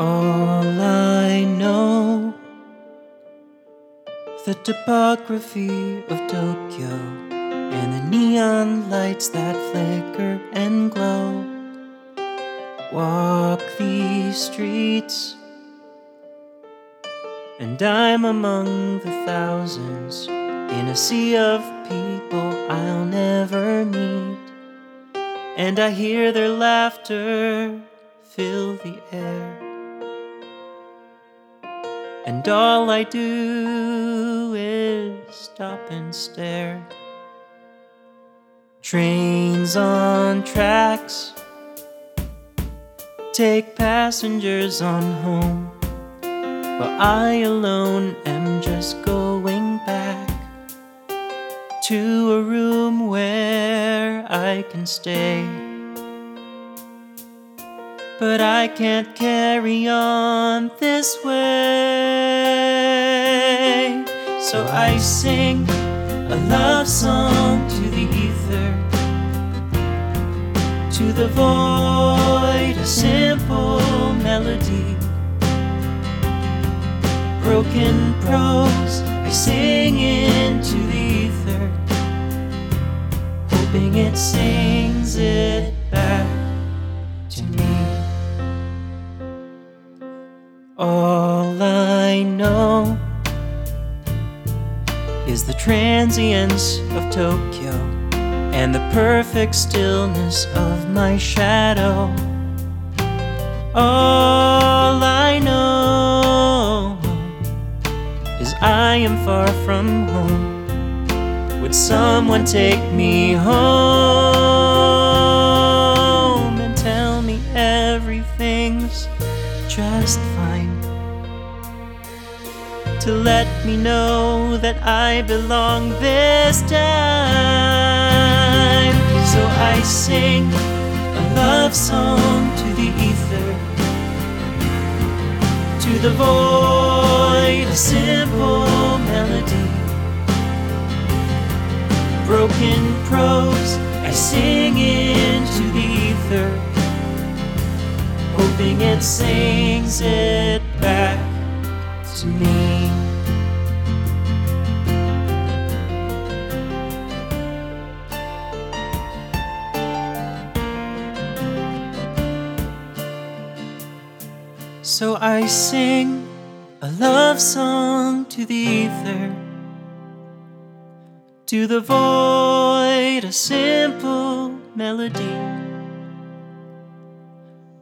All I know the topography of Tokyo and the neon lights that flicker and glow. Walk these streets, and I'm among the thousands in a sea of people I'll never meet. And I hear their laughter fill the air. And all I do is stop and stare. Trains on tracks take passengers on home, but I alone am just going back to a room where I can stay. But I can't carry on this way. So I sing a love song to the ether, to the void, a simple melody. Broken prose, I sing into the ether, hoping it sings it back All I know is the transience of Tokyo and the perfect stillness of my shadow. All I know is I am far from home. Would someone take me home and tell me everything's just fine? To let me know that I belong this time. So I sing a love song to the ether, to the void, a simple melody. Broken prose, I sing into the ether, hoping it sings it back to me. So I sing a love song to the ether, to the void, a simple melody.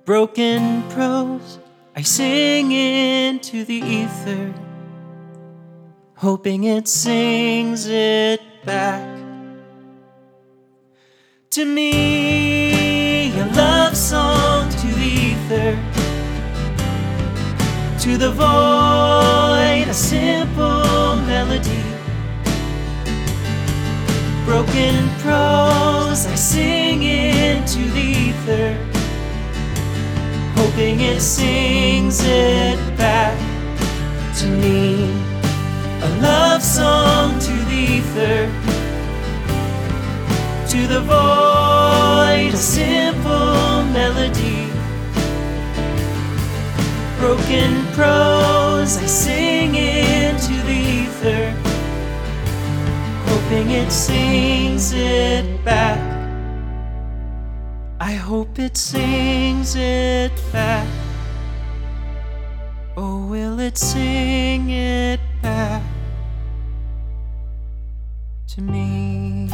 Broken prose, I sing into the ether, hoping it sings it back to me. A love song to the ether to the void, a simple melody. Broken prose, I sing into the ether, hoping it sings it back to me. A love song to the ether, to the void, a simple melody broken prose I sing into the ether, hoping it sings it back. I hope it sings it back. Oh, will it sing it back to me?